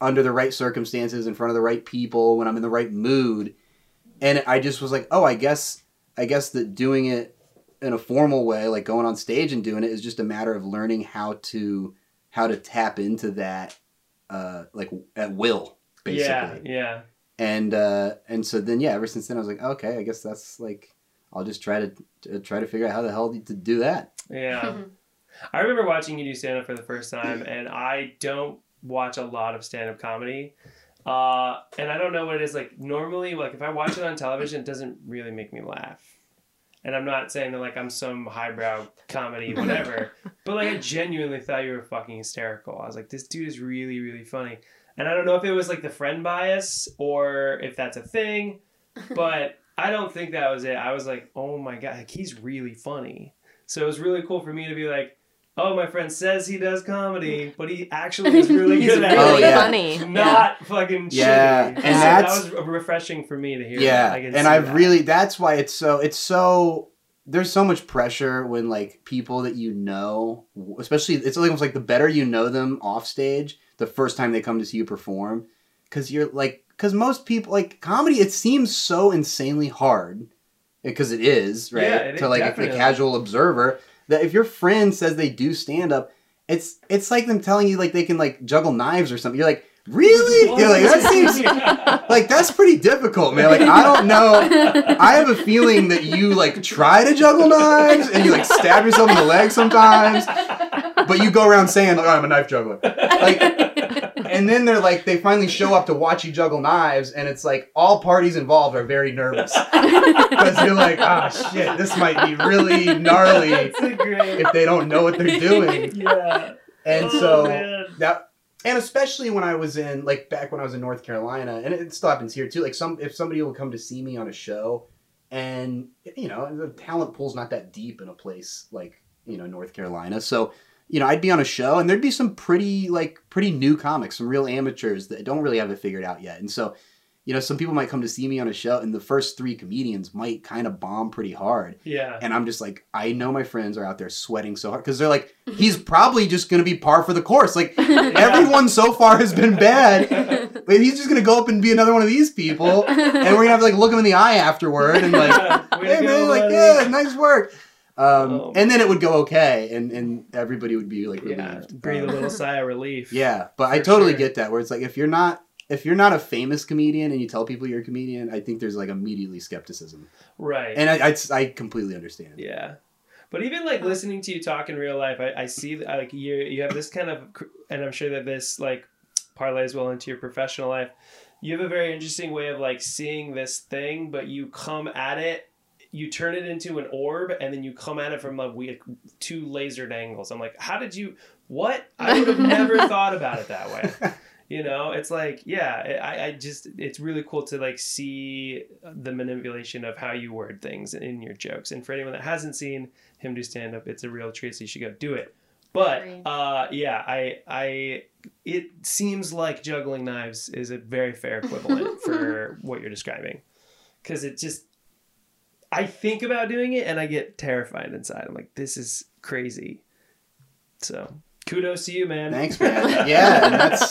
under the right circumstances, in front of the right people, when I'm in the right mood, and I just was like, oh, I guess, I guess that doing it in a formal way, like going on stage and doing it, is just a matter of learning how to how to tap into that, uh, like at will, basically. Yeah. Yeah. And uh, and so then yeah, ever since then I was like, okay, I guess that's like, I'll just try to, to try to figure out how the hell to do that. Yeah. [laughs] I remember watching you do stand up for the first time, and I don't watch a lot of stand up comedy. Uh, and I don't know what it is like. Normally, like if I watch it on television, it doesn't really make me laugh. And I'm not saying that like I'm some highbrow comedy, [laughs] whatever. but like I genuinely thought you were fucking hysterical. I was like, this dude is really, really funny. And I don't know if it was like the friend bias or if that's a thing, but I don't think that was it. I was like, oh my god, like, he's really funny. So it was really cool for me to be like, oh, my friend says he does comedy, [laughs] but he actually is really He's good at really Oh, yeah. funny. it. Not fucking Yeah, shitty. and So that's- that was refreshing for me to hear. yeah I can and i've that. really that's why it's so it's so there's so much pressure when like people that you know especially it's almost like the better you know them off stage the first time they come to see you perform because you're like because most people like comedy it seems so insanely hard because it is right Yeah, it to is, like a definitely. casual observer that if your friend says they do stand up it's it's like them telling you like they can like juggle knives or something you're like really you're like that seems [laughs] like that's pretty difficult, man. Like I don't know. I have a feeling that you like try to juggle knives and you like stab yourself in the leg sometimes, but you go around saying like, oh, I'm a knife juggler. Like, and then they're like, they finally show up to watch you juggle knives, and it's like all parties involved are very nervous [laughs] because you're like, ah, shit, this might be really gnarly That's a great. if they don't know what they're doing. Yeah. And Oh, so man. that and especially when I was in like back when I was in North Carolina, and it still happens here too. Like some if somebody will come to see me on a show, and you know the talent pool's not that deep in a place like you know North Carolina, so you know I'd be on a show and there'd be some pretty like pretty new comics, some real amateurs that don't really have it figured out yet, and so. You know, some people might come to see me on a show, and the first three comedians might kind of bomb pretty hard. Yeah. And I'm just like, I know my friends are out there sweating so hard because they're like, he's [laughs] probably just gonna be par for the course. Like [laughs] everyone so far has been bad, [laughs] but he's just gonna go up and be another one of these people, and we're gonna have to like look him in the eye afterward and like, Yeah, hey man, like yeah, nice work. Um, Oh. and then it would go okay, and and everybody would be like Yeah. relieved. Breathe a Um, little [laughs] sigh of relief. yeah, but I totally sure. get that. Where it's like if you're not if you're not a famous comedian and you tell people you're a comedian, I think there's like immediately skepticism, Right. and I I, I completely understand. Yeah. But even like listening to you talk in real life, I, I see that like you you have this kind of, and I'm sure that this like parlays well into your professional life. You have a very interesting way of like seeing this thing, but you come at it, you turn it into an orb, and then you come at it from like we two lasered angles. I'm like, how did you? What? I would have never [laughs] thought about it that way. You know, it's like, yeah, I, I just, it's really cool to like see the manipulation of how you word things in your jokes. And for anyone that hasn't seen him do stand up, it's a real treat. So you should go do it. But uh, yeah, I, I, it seems like juggling knives is a very fair equivalent [laughs] for what you're describing, because it just, I think about doing it and I get terrified inside. I'm like, this is crazy. So kudos to you, man. Thanks, man. [laughs] Yeah, and that's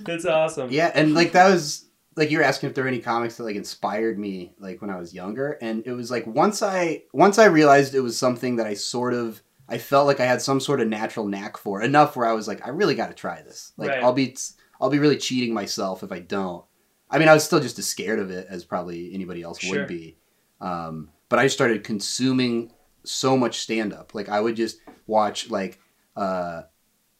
[laughs] that's awesome. Yeah, and like that was like you were asking if there were any comics that like inspired me like when I was younger, and it was like once I once I realized it was something that I sort of I felt like I had some sort of natural knack for enough where I was like I really got to try this. Like Right. I'll be I'll be really cheating myself if I don't. I mean, I was still just as scared of it as probably anybody else Sure. would be. Um, but I started consuming so much stand up. Like I would just watch like uh,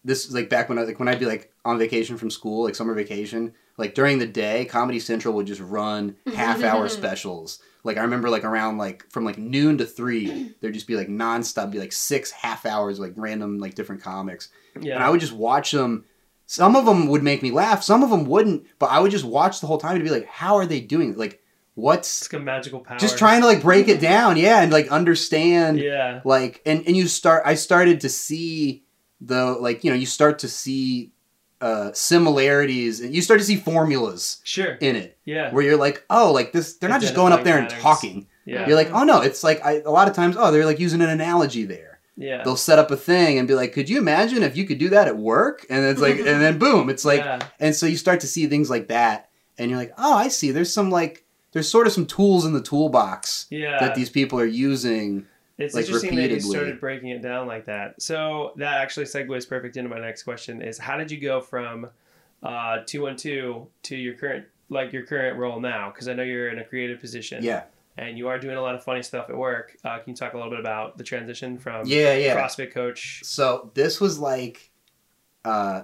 this like back when I like when I'd be like on vacation from school, like summer vacation, like during the day, Comedy Central would just run half hour [laughs] specials. Like I remember like around like from like noon to three, there'd just be like nonstop, be like six half hours, like random like different comics. Yeah. And I would just watch them. Some of them would make me laugh, some of them wouldn't, but I would just watch the whole time and be like, how are they doing? it? Like, what's it's like a magical power. just trying to like break it down, yeah, and like understand Yeah. like and and you start i started to see the like you know you start to see uh similarities and you start to see formulas Sure. in it Yeah. where you're like oh like this they're not just going up there and talking Yeah. You're like, oh no, it's like I, a lot of times, oh, they're like using an analogy there. Yeah. They'll set up a thing and be like, could you imagine if you could do that at work? And it's like, [laughs] and then boom, it's like, yeah. and so you start to see things like that, and you're like, oh, I see. There's some like, there's sort of some tools in the toolbox Yeah. that these people are using. It's like, interesting that you started breaking it down like that. So that actually segues perfect into my next question: is how did you go from uh, two one two to your current like your current role now? Because I know you're in a creative position. Yeah, And you are doing a lot of funny stuff at work. Uh, can you talk a little bit about the transition from yeah, yeah. CrossFit coach? So this was like, uh,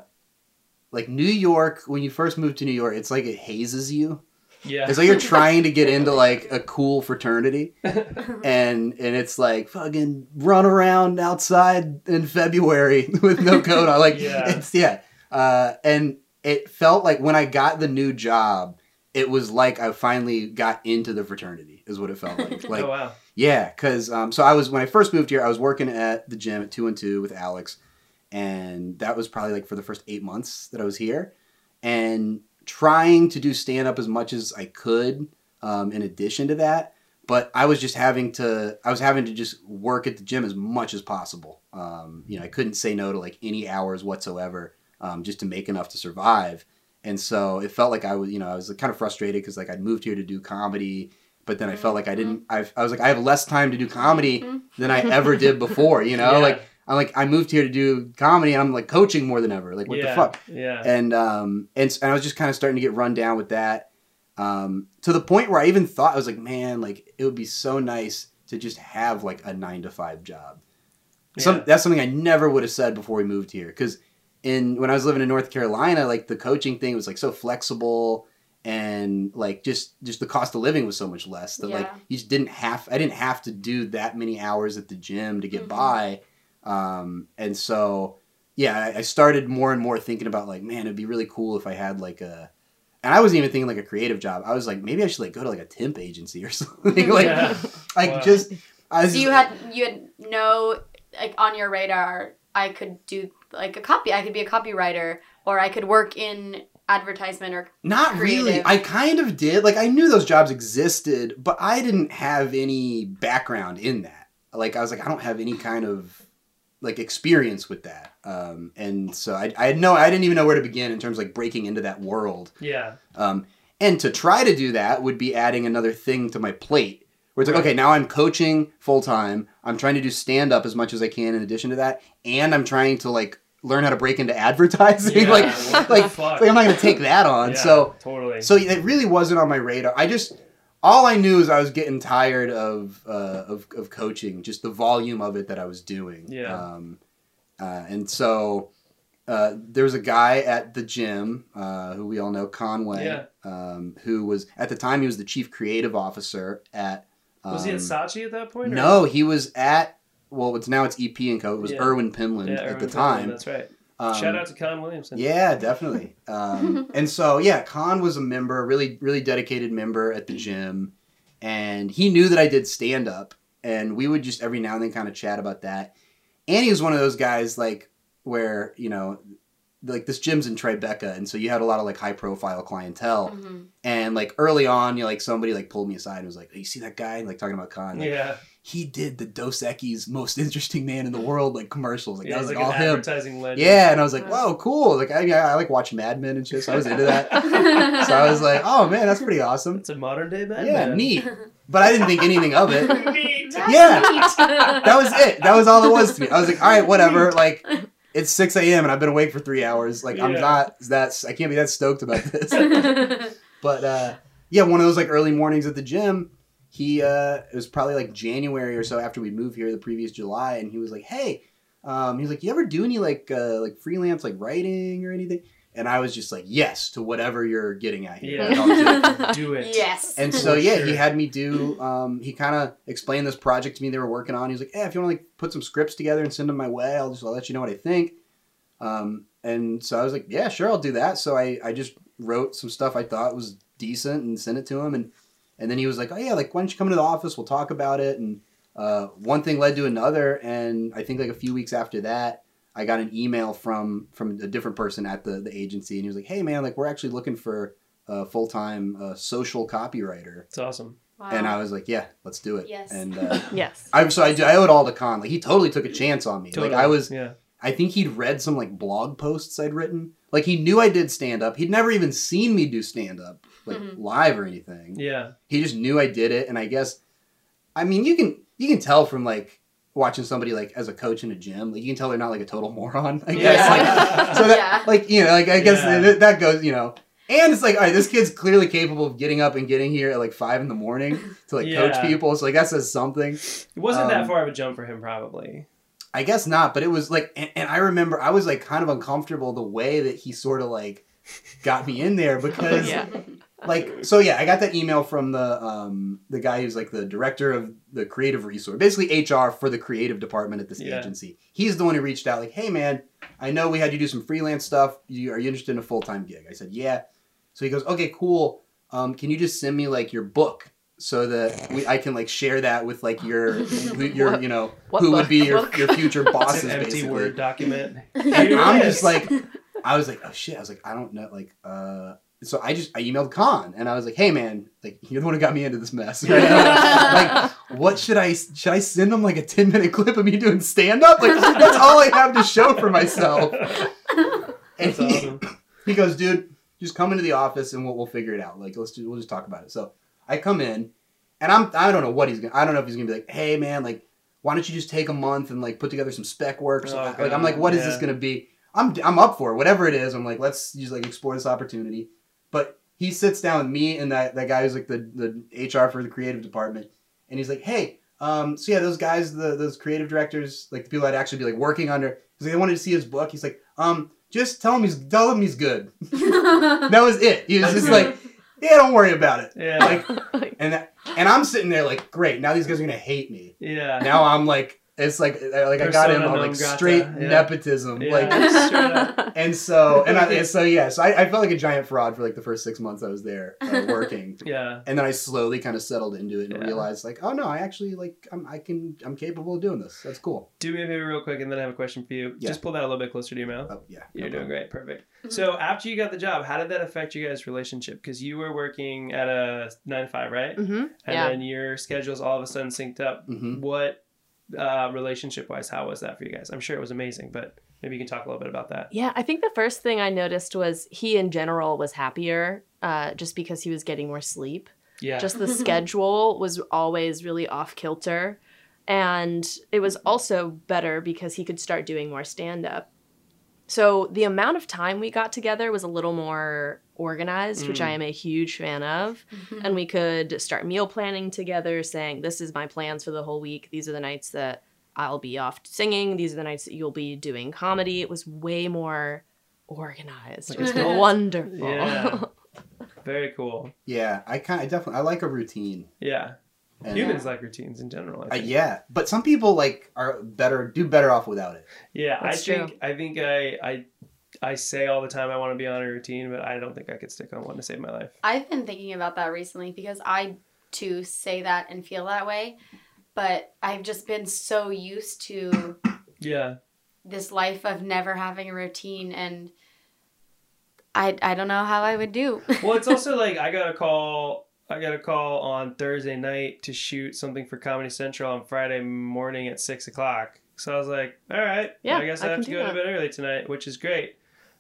like New York. When you first move to New York, it's like it hazes you. Yeah. It's like you're [laughs] trying to get into like a cool fraternity, and and it's like fucking run around outside in February [laughs] with no coat on. Like Yeah. it's yeah, uh, and it felt like when I got the new job, it was like I finally got into the fraternity. Is what it felt like. [laughs] Like oh wow. yeah, because um, so I was when I first moved here, I was working at the gym at two and two with Alex, and that was probably like for the first eight months that I was here, and trying to do stand up as much as I could. Um, in addition to that, but I was just having to I was having to just work at the gym as much as possible. Um, you know, I couldn't say no to like any hours whatsoever, um, just to make enough to survive. And so it felt like I was, you know, I was kind of frustrated because like I'd moved here to do comedy, but then I felt like I didn't. I, I was like, I have less time to do comedy than I ever did before. You [laughs] know, Yeah. like I'm like I moved here to do comedy, and I'm like coaching more than ever. Like what yeah. the fuck? Yeah. and um and, and I was just kind of starting to get run down with that um to the point where I even thought I was like man like it would be so nice to just have like a 9 to 5 job. Some Yeah. that's something I never would have said before we moved here cuz in when I was living in North Carolina like the coaching thing was like so flexible and like just just the cost of living was so much less that like you just didn't have I didn't have to do that many hours at the gym to get Mhm. by um and so yeah, I- I started more and more thinking about like, man, it'd be really cool if I had like a, and I wasn't even thinking like a creative job. I was like, maybe I should like go to like a temp agency or [laughs] something. like, Yeah. [laughs] like Wow. just, I was So you had you had no like on your radar. I could do like a copy. I could be a copywriter, or I could work in advertisement or not really. I kind of did. Like, I knew those jobs existed, but I didn't have any background in that. Like, I was like, I don't have any kind of like experience with that. Um, and so I, I had no, I didn't even know where to begin in terms of like breaking into that world. yeah. Um, and to try to do that would be adding another thing to my plate. Where it's like, Right. okay, now I'm coaching full time. I'm trying to do stand up as much as I can in addition to that, and I'm trying to like learn how to break into advertising. [laughs] Yeah, like, like, like I'm not gonna take that on. [laughs] Yeah, So, totally. so it really wasn't on my radar. I just all I knew is I was getting tired of uh, of, of coaching, just the volume of it that I was doing. Yeah. Um, uh, and so uh, there was a guy at the gym uh, who we all know, Conway, Yeah. um, who was at the time he was the chief creative officer at. Um, was he at Saatchi at that point? or- No, he was at. Well, it's now it's EP and Co. It was Yeah. Erwin Penland Yeah, at Erwin the Penland, time. That's right. Um, Shout out to Con Williamson. yeah, definitely. [laughs] Um, and so yeah, Con was a member, really, really dedicated member at the gym, and he knew that I did stand up, and we would just every now and then kind of chat about that. And he was one of those guys like where you know, like this gym's in Tribeca, and so you had a lot of like high profile clientele, Mhm. and like early on, you know, like somebody like pulled me aside and was like, hey, "You see that guy?" Like talking about Con. Like, Yeah. He did the Dos Equis most [laughs] interesting man in the world like commercials. Like yeah that was like, like all an him. advertising legend. Yeah, and I was like, wow, cool. Like, I, I like watch Mad Men and shit, so I was into that. [laughs] so I was like, oh man, that's pretty awesome. It's a modern day Batman. Yeah, neat. [laughs] But I didn't think anything of it. neat. Yeah. That was it. That was all it was to me. I was like, all right, whatever. Like, it's 6 a.m. and I've been awake for three hours. Like, I'm not that, I can't be that stoked about this. But uh, yeah, one of those like early mornings at the gym, he uh, it was probably like January or so after we moved here the previous July, and he was like, "Hey," um, he's like, "You ever do any like uh, like freelance like writing or anything?" And I was just like, "Yes" to whatever you're getting at here. Yeah. Like, I'll do it. Do it. yes. And so yeah, sure. he had me do. Um, he kind of explained this project to me they were working on. He was like, "Yeah, if you want to like put some scripts together and send them my way, I'll just I'll let you know what I think." Um, and so I was like, "Yeah, sure, I'll do that." So I I just wrote some stuff I thought was decent and sent it to him, and and then he was like, "Oh yeah, like why don't you come into the office? We'll talk about it." And uh, one thing led to another, and I think like a few weeks after that. I got an email from from a different person at the, the agency, and he was like, "Hey man, like we're actually looking for a full time uh, social copywriter." It's awesome. Wow. and I was like, yeah, let's do it. Yes. And uh, [laughs] Yes. I so I, I owe it all to Con. Like he totally took a chance on me. Totally. Like I was, Yeah. I think he'd read some like blog posts I'd written. Like he knew I did stand up. He'd never even seen me do stand up like Mhm. live or anything. Yeah. He just knew I did it, and I guess, I mean, you can you can tell from like watching somebody like as a coach in a gym. Like you can tell they're not like a total [laughs] moron. I guess. Yeah. Like, so that Yeah. like you know like I guess Yeah. that, that goes you know. And it's like, all right, this kid's clearly capable of getting up and getting here at like five in the morning to like coach people. So like that says something. It wasn't that Um, far of a jump for him, probably. I guess not, but it was like, and, and I remember I was like kind of uncomfortable the way that he sort of like got me in there [laughs] because Yeah. Like so yeah, I got that email from the um the guy who's like the director of the creative resource, basically HR for the creative department at this Yeah. agency. He's the one who reached out like, "Hey man, I know we had you do some freelance stuff. You, are you interested in a full time gig?" I said, "Yeah." So he goes, "Okay, cool. Um, can you just send me like your book?" So that we, I can like share that with like your, [laughs] your, What- you know, what who would be your, your future It's bosses, an empty basically. Word document. And I'm just like, I was like, oh shit. I was like, I don't know. Like, uh, so I just, I emailed Con and I was like, hey man, like, you're the one who got me into this mess. [laughs] Right like, what should I, should I send them like a 10 minute clip of me doing stand up? Like, that's all I have to show for myself. [laughs] And he, awesome. he goes, dude, just come into the office and we'll, we'll figure it out. Like, let's just, we'll just talk about it. So I come in and I'm, I don't know what he's gonna, I don't know if he's gonna be like, hey man, like, why don't you just take a month and like put together some spec work? or Oh, like, I'm like, what is this gonna be? I'm, I'm up for it, whatever it is. I'm like, let's just like explore this opportunity. But he sits down with me and that, that guy who's like the, the HR for the creative department. And he's like, hey, um, so yeah, those guys, the those creative directors, like the people I'd actually be like working under, because they wanted to see his book. He's like, um, just tell him he's tell him he's good. [laughs] That was it. He was just like, yeah, don't worry about it. Yeah. Like, and that, and I'm sitting there like, great. Now these guys are gonna hate me. yeah. Now I'm like, it's like like I got him on like straight yeah. nepotism. Yeah. Like, Straight [laughs] and so and, I, [laughs] and so yeah, so I, I felt like a giant fraud for like the first six months I was there uh, [laughs] working. Yeah. And then I slowly kind of settled into it and Yeah. realized like, oh no, I actually like I'm I can I'm capable of doing this. That's cool. Do me a favor real quick, and then I have a question for you. Yeah. Just pull that a little bit closer to your mouth. Oh yeah. You're no doing problem. great. Perfect. So after you got the job, how did that affect you guys' relationship? Because you were working at a nine to five, right? hmm And Yeah. then your schedules all of a sudden synced up. Mhm. What, uh, relationship wise, how was that for you guys? I'm sure it was amazing, but maybe you can talk a little bit about that. Yeah, I think the first thing I noticed was he in general was happier uh, just because he was getting more sleep. Yeah. Just the [laughs] schedule was always really off kilter. And it was also better because he could start doing more stand up. So the amount of time we got together was a little more organized, which Mm. I am a huge fan of. And we could start meal planning together, saying, This is my plans for the whole week. These are the nights that I'll be off singing. These are the nights that you'll be doing comedy. It was way more organized. It was [laughs] wonderful. Yeah. [laughs] Very cool. Yeah, I kind of definitely I like a routine. Yeah. And, Humans like routines in general. I Uh, yeah, but some people like are better do better off without it. Yeah, That's I true. think I think I I I say all the time I want to be on a routine, but I don't think I could stick on one to save my life. I've been thinking about that recently because I too say that and feel that way, but I've just been so used to Yeah. this life of never having a routine and I I don't know how I would do. Well, it's also [laughs] like I got a call. I got a call on Thursday night to shoot something for Comedy Central on Friday morning at six o'clock. So I was like, "All right, Yeah, I guess I I, have to go to bed early tonight," which is great.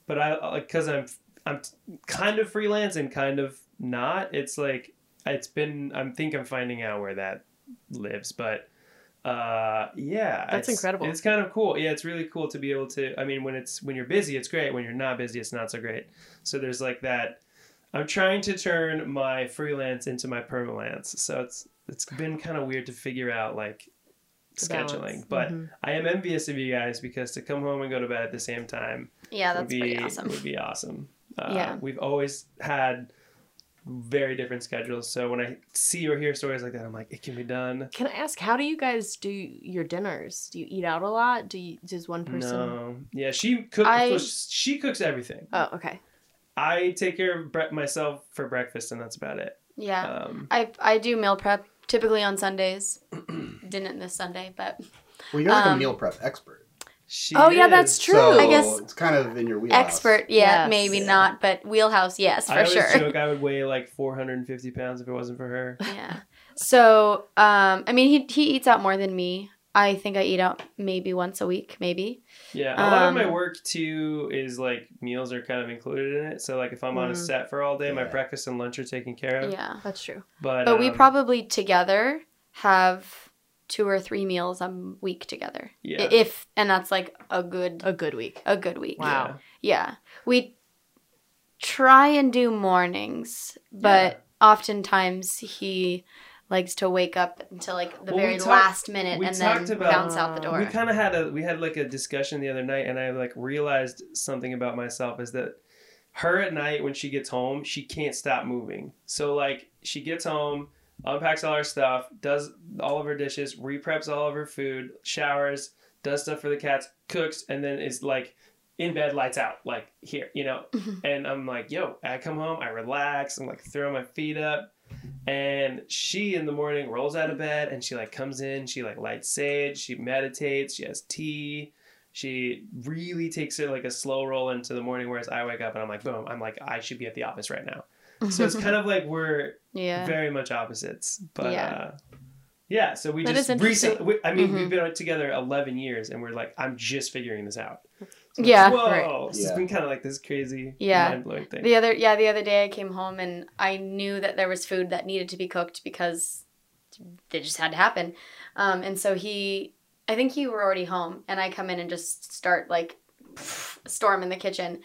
But I because I'm I'm kind of freelance and kind of not. It's like it's been. I think I'm finding out where that lives, but uh yeah That's it's- incredible. it's kind of cool yeah it's really cool to be able to i mean when it's when you're busy it's great when you're not busy it's not so great so there's like that i'm trying to turn my freelance into my permalance so it's it's been kind of weird to figure out like scheduling balance. but Mhm. i am envious of you guys because to come home and go to bed at the same time yeah, would be pretty awesome. would be awesome uh, Yeah. we've always had very different schedules so when i see or hear stories like that i'm like it can be done Can I ask, how do you guys do your dinners? Do you eat out a lot? Do you, does one person? No, yeah, she cooks. I- she cooks everything. Oh, okay. I take care of bre- myself for breakfast, and that's about it. Yeah. Um, I I do meal prep typically on Sundays. [clears throat] Didn't this Sunday, but Well, you're like a Um, meal prep expert. she Oh, yeah, that's true. So I guess it's kind of in your wheelhouse. expert, yeah, Yes. maybe Yeah. not, but wheelhouse, yes, I for always sure. joke I would weigh like 450 pounds if it wasn't for her. Yeah. So, um, I mean, he he eats out more than me. I think I eat out maybe once a week, maybe. Yeah, a lot of my Um, work too is like meals are kind of included in it. So like if I'm on a Mm. set for all day, my breakfast and lunch are taken care of. Yeah. That's true. But But we um, probably together have two or three meals a week together. yeah. If and that's like a good A good week. a good week. Wow. Yeah. We try and do mornings, but Yeah. oftentimes he likes to wake up until like the Well, very talked- last minute and then about- bounce out the door. We kind of had a we had like a discussion the other night, and I like realized something about myself is that her at night when she gets home, she can't stop moving. So like she gets home, unpacks all her stuff, does all of her dishes, repreps all of her food, showers, does stuff for the cats, cooks, and then is like in bed, lights out, like here, you know. Mm-hmm. and I'm like, yo, I come home, I relax, I'm like throwing my feet up. And she in the morning rolls out of bed and she like comes in, she like lights sage, she meditates, she has tea. She really takes it like a slow roll into the morning, whereas I wake up and I'm like, boom, I'm like, I should be at the office right now. So it's kind of like we're yeah. very much opposites. But Yeah. uh yeah, so we That just recently, we, I mean, Mhm. we've been together 11 years and we're like, I'm just figuring this out. So Yeah, Whoa. right. So It's Yeah. been kind of like this crazy, Yeah. mind blowing thing. The other yeah, the other day I came home and I knew that there was food that needed to be cooked because it just had to happen. Um, and so he I think you were already home and I come in and just start like storm in the kitchen.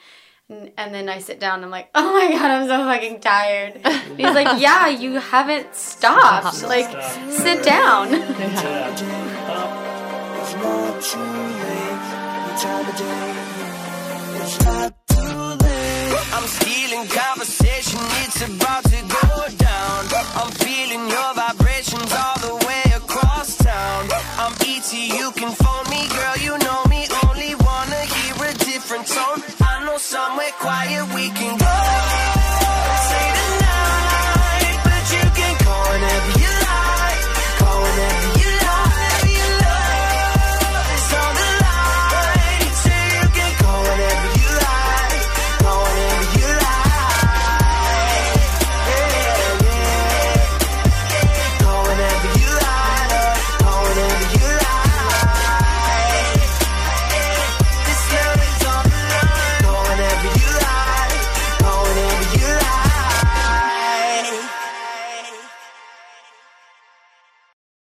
And, and then I sit down and I'm like, oh my god, I'm so fucking tired. And he's like, [laughs] yeah, you haven't stopped. Stop. Like, Stop. sit down. Yeah. I'm stealing conversation, it's about to go down. I'm feeling your vibrations all the way across town. I'm ET, you can phone me, girl, you know me. Only wanna hear a different tone. I know somewhere quiet we can.